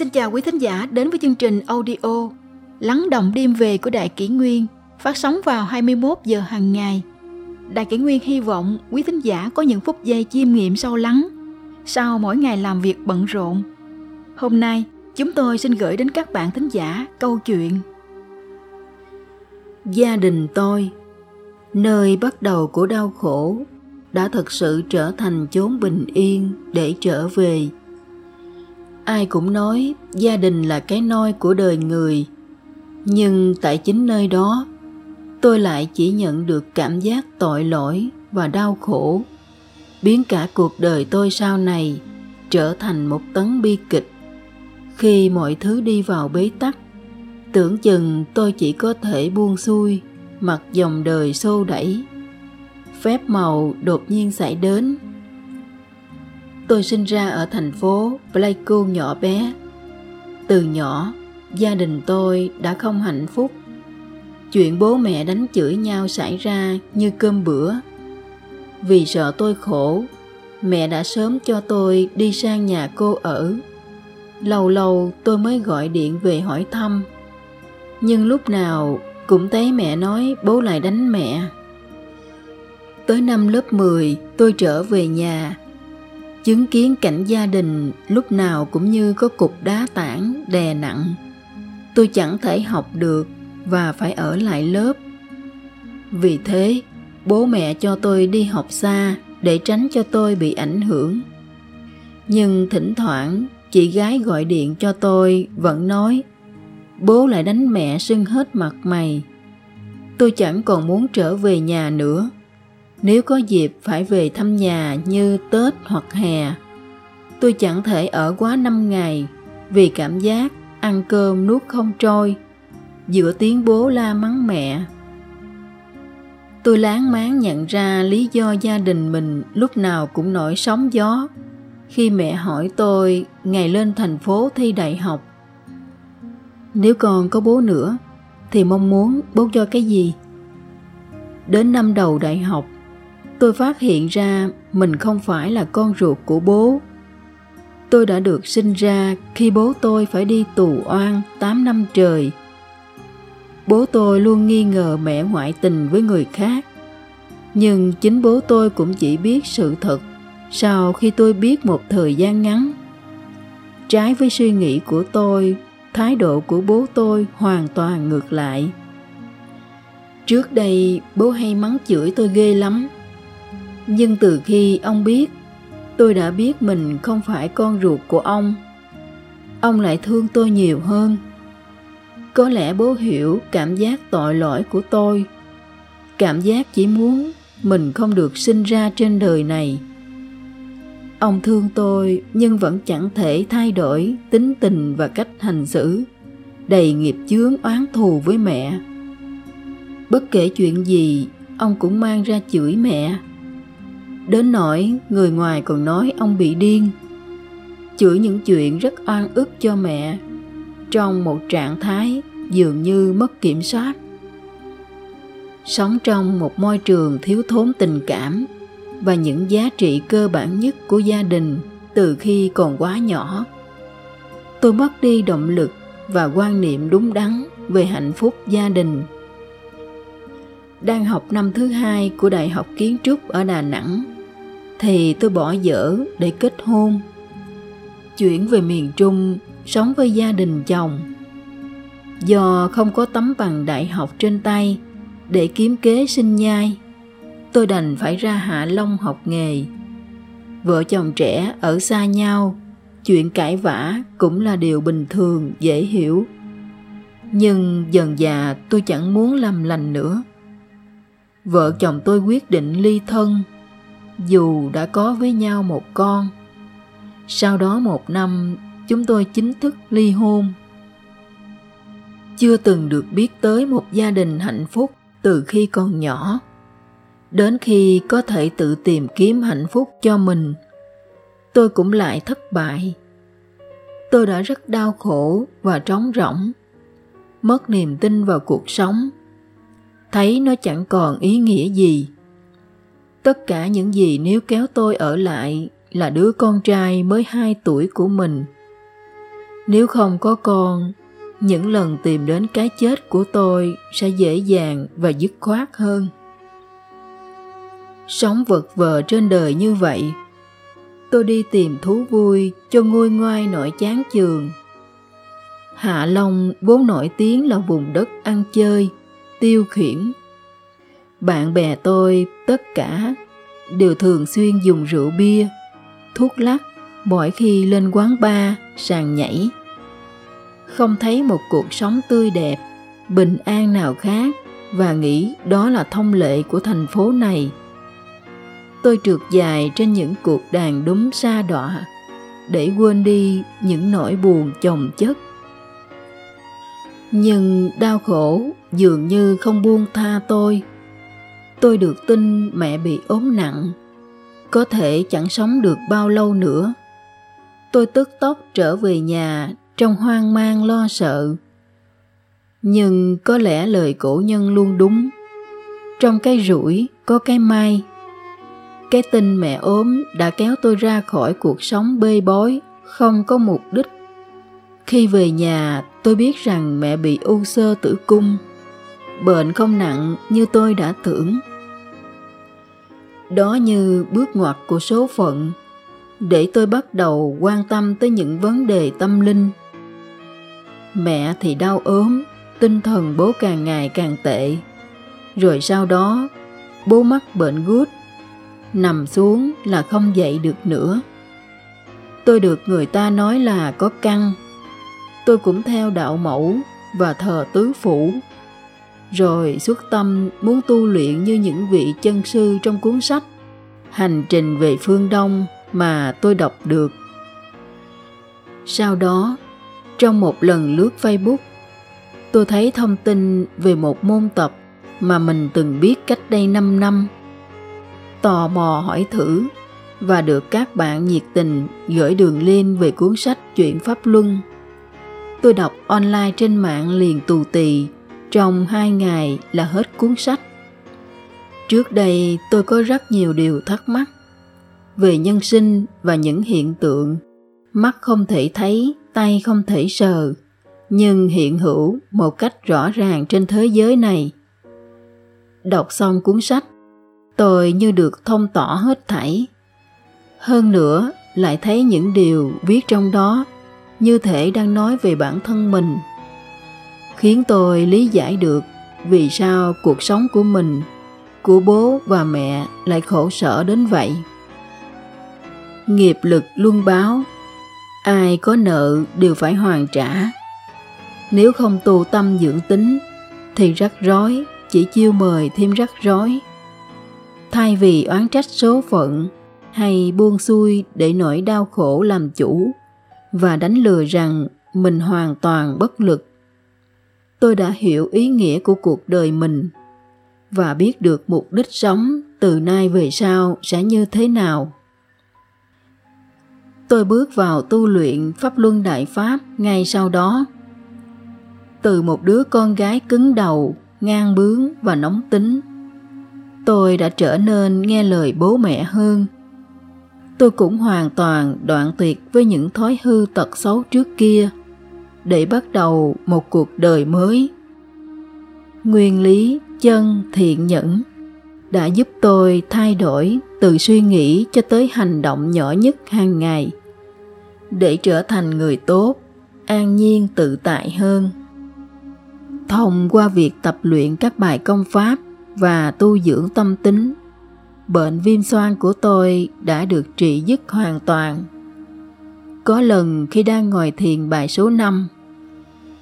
Xin chào quý thính giả đến với chương trình audio Lắng động đêm về của Đại Kỷ Nguyên phát sóng vào 21 giờ hàng ngày. Đại Kỷ Nguyên hy vọng quý thính giả có những phút giây chiêm nghiệm sâu lắng sau mỗi ngày làm việc bận rộn. Hôm nay, chúng tôi xin gửi đến các bạn thính giả câu chuyện Gia đình tôi, nơi bắt đầu của đau khổ, đã thực sự trở thành chốn bình yên để trở về ai cũng nói gia đình là cái nôi của đời người. Nhưng tại chính nơi đó, tôi lại chỉ nhận được cảm giác tội lỗi và đau khổ. Biến cả cuộc đời tôi sau này trở thành một tấn bi kịch. Khi mọi thứ đi vào bế tắc, tưởng chừng tôi chỉ có thể buông xuôi, mặc dòng đời xô đẩy. Phép màu đột nhiên xảy đến Tôi sinh ra ở thành phố Pleiku nhỏ bé. Từ nhỏ, gia đình tôi đã không hạnh phúc. Chuyện bố mẹ đánh chửi nhau xảy ra như cơm bữa. Vì sợ tôi khổ, mẹ đã sớm cho tôi đi sang nhà cô ở. Lâu lâu tôi mới gọi điện về hỏi thăm. Nhưng lúc nào cũng thấy mẹ nói bố lại đánh mẹ. Tới năm lớp 10, tôi trở về nhà chứng kiến cảnh gia đình lúc nào cũng như có cục đá tảng đè nặng. Tôi chẳng thể học được và phải ở lại lớp. Vì thế, bố mẹ cho tôi đi học xa để tránh cho tôi bị ảnh hưởng. Nhưng thỉnh thoảng, chị gái gọi điện cho tôi vẫn nói, bố lại đánh mẹ sưng hết mặt mày. Tôi chẳng còn muốn trở về nhà nữa nếu có dịp phải về thăm nhà như Tết hoặc hè, tôi chẳng thể ở quá năm ngày vì cảm giác ăn cơm nuốt không trôi giữa tiếng bố la mắng mẹ. Tôi láng máng nhận ra lý do gia đình mình lúc nào cũng nổi sóng gió khi mẹ hỏi tôi ngày lên thành phố thi đại học. Nếu còn có bố nữa thì mong muốn bố cho cái gì? Đến năm đầu đại học, tôi phát hiện ra mình không phải là con ruột của bố. Tôi đã được sinh ra khi bố tôi phải đi tù oan 8 năm trời. Bố tôi luôn nghi ngờ mẹ ngoại tình với người khác. Nhưng chính bố tôi cũng chỉ biết sự thật sau khi tôi biết một thời gian ngắn. Trái với suy nghĩ của tôi, thái độ của bố tôi hoàn toàn ngược lại. Trước đây bố hay mắng chửi tôi ghê lắm nhưng từ khi ông biết, tôi đã biết mình không phải con ruột của ông. Ông lại thương tôi nhiều hơn. Có lẽ bố hiểu cảm giác tội lỗi của tôi. Cảm giác chỉ muốn mình không được sinh ra trên đời này. Ông thương tôi nhưng vẫn chẳng thể thay đổi tính tình và cách hành xử, đầy nghiệp chướng oán thù với mẹ. Bất kể chuyện gì, ông cũng mang ra chửi mẹ. Đến nỗi người ngoài còn nói ông bị điên. Chửi những chuyện rất oan ức cho mẹ. Trong một trạng thái dường như mất kiểm soát. Sống trong một môi trường thiếu thốn tình cảm Và những giá trị cơ bản nhất của gia đình từ khi còn quá nhỏ. Tôi mất đi động lực và quan niệm đúng đắn về hạnh phúc gia đình. Đang học năm thứ hai của Đại học Kiến trúc ở Đà Nẵng thì tôi bỏ dở để kết hôn. Chuyển về miền trung, sống với gia đình chồng. Do không có tấm bằng đại học trên tay để kiếm kế sinh nhai, tôi đành phải ra hạ long học nghề. Vợ chồng trẻ ở xa nhau, chuyện cãi vã cũng là điều bình thường, dễ hiểu. Nhưng dần già tôi chẳng muốn làm lành nữa. Vợ chồng tôi quyết định ly thân dù đã có với nhau một con. Sau đó một năm, chúng tôi chính thức ly hôn. Chưa từng được biết tới một gia đình hạnh phúc từ khi còn nhỏ. Đến khi có thể tự tìm kiếm hạnh phúc cho mình, tôi cũng lại thất bại. Tôi đã rất đau khổ và trống rỗng, mất niềm tin vào cuộc sống. Thấy nó chẳng còn ý nghĩa gì. Tất cả những gì nếu kéo tôi ở lại là đứa con trai mới 2 tuổi của mình. Nếu không có con, những lần tìm đến cái chết của tôi sẽ dễ dàng và dứt khoát hơn. Sống vật vờ trên đời như vậy, tôi đi tìm thú vui cho ngôi ngoai nỗi chán chường Hạ Long vốn nổi tiếng là vùng đất ăn chơi, tiêu khiển. Bạn bè tôi tất cả đều thường xuyên dùng rượu bia, thuốc lắc mỗi khi lên quán bar, sàn nhảy. Không thấy một cuộc sống tươi đẹp, bình an nào khác và nghĩ đó là thông lệ của thành phố này. Tôi trượt dài trên những cuộc đàn đúng xa đọa để quên đi những nỗi buồn chồng chất. Nhưng đau khổ dường như không buông tha tôi. Tôi được tin mẹ bị ốm nặng, có thể chẳng sống được bao lâu nữa. Tôi tức tốc trở về nhà trong hoang mang lo sợ. Nhưng có lẽ lời cổ nhân luôn đúng. Trong cái rủi có cái may. Cái tin mẹ ốm đã kéo tôi ra khỏi cuộc sống bê bối, không có mục đích. Khi về nhà, tôi biết rằng mẹ bị u sơ tử cung. Bệnh không nặng như tôi đã tưởng. Đó như bước ngoặt của số phận để tôi bắt đầu quan tâm tới những vấn đề tâm linh. Mẹ thì đau ốm, tinh thần bố càng ngày càng tệ. Rồi sau đó, bố mắc bệnh gút, nằm xuống là không dậy được nữa. Tôi được người ta nói là có căng. Tôi cũng theo đạo mẫu và thờ tứ phủ. Rồi xuất tâm muốn tu luyện như những vị chân sư trong cuốn sách Hành trình về phương Đông mà tôi đọc được. Sau đó, trong một lần lướt Facebook, tôi thấy thông tin về một môn tập mà mình từng biết cách đây 5 năm. Tò mò hỏi thử và được các bạn nhiệt tình gửi đường link về cuốn sách Chuyện Pháp Luân. Tôi đọc online trên mạng liền tù tì, trong hai ngày là hết cuốn sách. Trước đây tôi có rất nhiều điều thắc mắc về nhân sinh và những hiện tượng. Mắt không thể thấy, tay không thể sờ, nhưng hiện hữu một cách rõ ràng trên thế giới này. Đọc xong cuốn sách, tôi như được thông tỏ hết thảy. Hơn nữa, lại thấy những điều viết trong đó như thể đang nói về bản thân mình khiến tôi lý giải được vì sao cuộc sống của mình, của bố và mẹ lại khổ sở đến vậy. Nghiệp lực luân báo, ai có nợ đều phải hoàn trả. Nếu không tu tâm dưỡng tính, thì rắc rối, chỉ chiêu mời thêm rắc rối. Thay vì oán trách số phận hay buông xuôi để nỗi đau khổ làm chủ và đánh lừa rằng mình hoàn toàn bất lực tôi đã hiểu ý nghĩa của cuộc đời mình và biết được mục đích sống từ nay về sau sẽ như thế nào tôi bước vào tu luyện Pháp Luân Đại Pháp ngay sau đó. Từ một đứa con gái cứng đầu, ngang bướng và nóng tính, tôi đã trở nên nghe lời bố mẹ hơn. Tôi cũng hoàn toàn đoạn tuyệt với những thói hư tật xấu trước kia để bắt đầu một cuộc đời mới. Nguyên lý chân thiện nhẫn đã giúp tôi thay đổi từ suy nghĩ cho tới hành động nhỏ nhất hàng ngày, để trở thành người tốt, an nhiên, tự tại hơn thông qua việc tập luyện các bài công pháp và tu dưỡng tâm tính, bệnh viêm xoang của tôi đã được trị dứt hoàn toàn có lần khi đang ngồi thiền bài số 5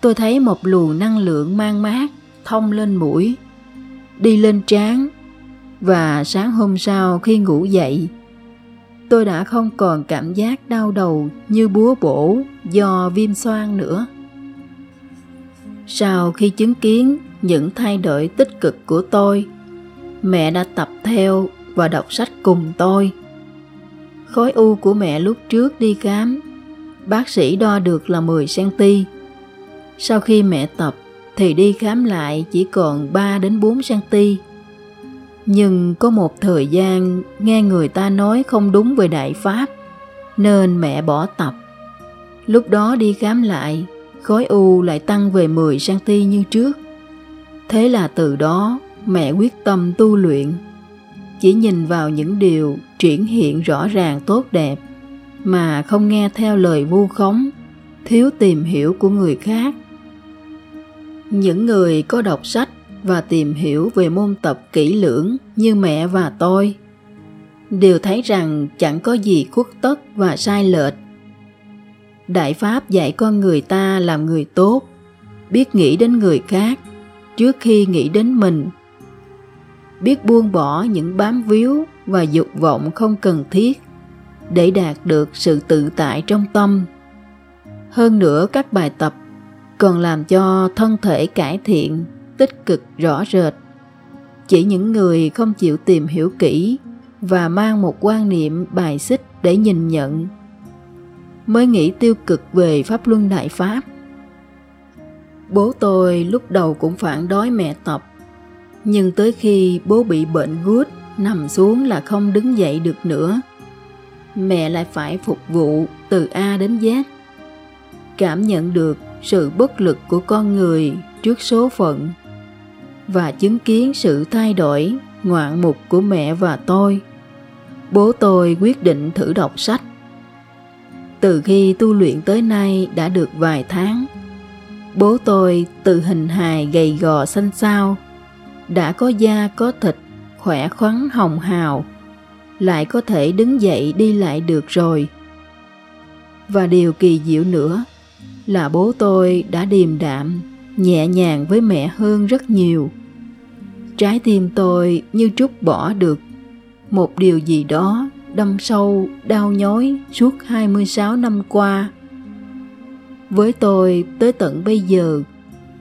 tôi thấy một luồng năng lượng mang mát thông lên mũi đi lên trán và sáng hôm sau khi ngủ dậy tôi đã không còn cảm giác đau đầu như búa bổ do viêm xoang nữa. Sau khi chứng kiến những thay đổi tích cực của tôi, mẹ đã tập theo và đọc sách cùng tôi. Khối u của mẹ lúc trước đi khám, bác sĩ đo được là 10 cm. Sau khi mẹ tập thì đi khám lại chỉ còn 3 đến 4 cm nhưng có một thời gian nghe người ta nói không đúng về đại pháp nên mẹ bỏ tập Lúc đó đi khám lại, khối u lại tăng về 10 cm như trước. Thế là từ đó mẹ quyết tâm tu luyện. Chỉ nhìn vào những điều triển hiện rõ ràng tốt đẹp mà không nghe theo lời vu khống, thiếu tìm hiểu của người khác. Những người có đọc sách và tìm hiểu về môn tập kỹ lưỡng như mẹ và tôi đều thấy rằng chẳng có gì khuất tất và sai lệch. Đại Pháp dạy con người ta làm người tốt, biết nghĩ đến người khác trước khi nghĩ đến mình, biết buông bỏ những bám víu và dục vọng không cần thiết để đạt được sự tự tại trong tâm. Hơn nữa các bài tập còn làm cho thân thể cải thiện tích cực rõ rệt. Chỉ những người không chịu tìm hiểu kỹ và mang một quan niệm bài xích để nhìn nhận mới nghĩ tiêu cực về pháp luân đại pháp. Bố tôi lúc đầu cũng phản đối mẹ tập, nhưng tới khi bố bị bệnh gút, nằm xuống là không đứng dậy được nữa. Mẹ lại phải phục vụ từ A đến Z. Cảm nhận được sự bất lực của con người trước số phận và chứng kiến sự thay đổi ngoạn mục của mẹ và tôi bố tôi quyết định thử đọc sách từ khi tu luyện tới nay đã được vài tháng bố tôi từ hình hài gầy gò xanh xao đã có da có thịt khỏe khoắn hồng hào lại có thể đứng dậy đi lại được rồi và điều kỳ diệu nữa là bố tôi đã điềm đạm nhẹ nhàng với mẹ hơn rất nhiều trái tim tôi như trút bỏ được một điều gì đó đâm sâu, đau nhói suốt 26 năm qua. Với tôi, tới tận bây giờ,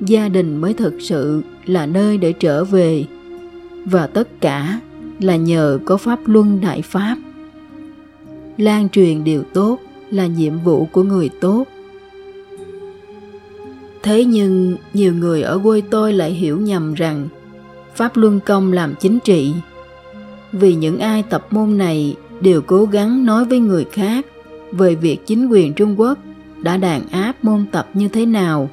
gia đình mới thực sự là nơi để trở về, và tất cả là nhờ có Pháp Luân Đại Pháp. Lan truyền điều tốt là nhiệm vụ của người tốt. Thế nhưng nhiều người ở quê tôi lại hiểu nhầm rằng Pháp Luân Công làm chính trị. Vì những ai tập môn này đều cố gắng nói với người khác về việc chính quyền Trung Quốc đã đàn áp môn tập như thế nào.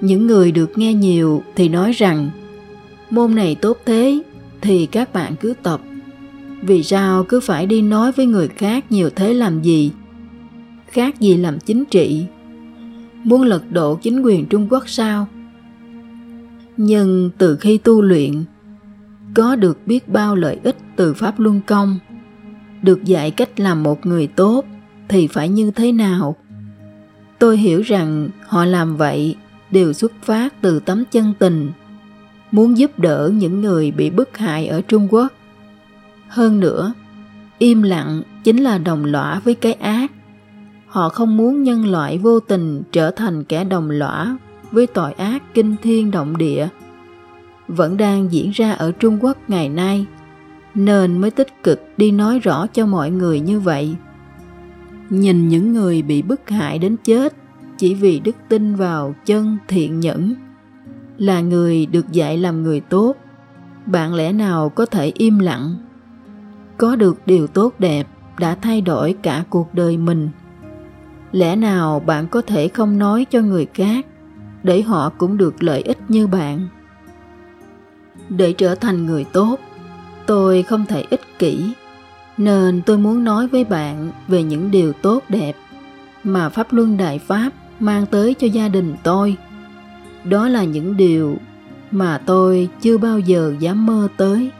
Những người được nghe nhiều thì nói rằng môn này tốt thế thì các bạn cứ tập. Vì sao cứ phải đi nói với người khác nhiều thế làm gì? Khác gì làm chính trị? Muốn lật đổ chính quyền Trung Quốc sao? Nhưng từ khi tu luyện, có được biết bao lợi ích từ Pháp Luân Công, được dạy cách làm một người tốt thì phải như thế nào. Tôi hiểu rằng họ làm vậy đều xuất phát từ tấm chân tình, muốn giúp đỡ những người bị bức hại ở Trung Quốc. Hơn nữa, im lặng chính là đồng lõa với cái ác. Họ không muốn nhân loại vô tình trở thành kẻ đồng lõa với tội ác kinh thiên động địa vẫn đang diễn ra ở Trung Quốc ngày nay, nên mới tích cực đi nói rõ cho mọi người như vậy. Nhìn những người bị bức hại đến chết chỉ vì đức tin vào chân thiện nhẫn, là người được dạy làm người tốt, bạn lẽ nào có thể im lặng? Có được điều tốt đẹp đã thay đổi cả cuộc đời mình. Lẽ nào bạn có thể không nói cho người khác để họ cũng được lợi ích như bạn? để trở thành người tốt tôi không thể ích kỷ nên tôi muốn nói với bạn về những điều tốt đẹp mà pháp luân đại pháp mang tới cho gia đình tôi. Đó là những điều mà tôi chưa bao giờ dám mơ tới.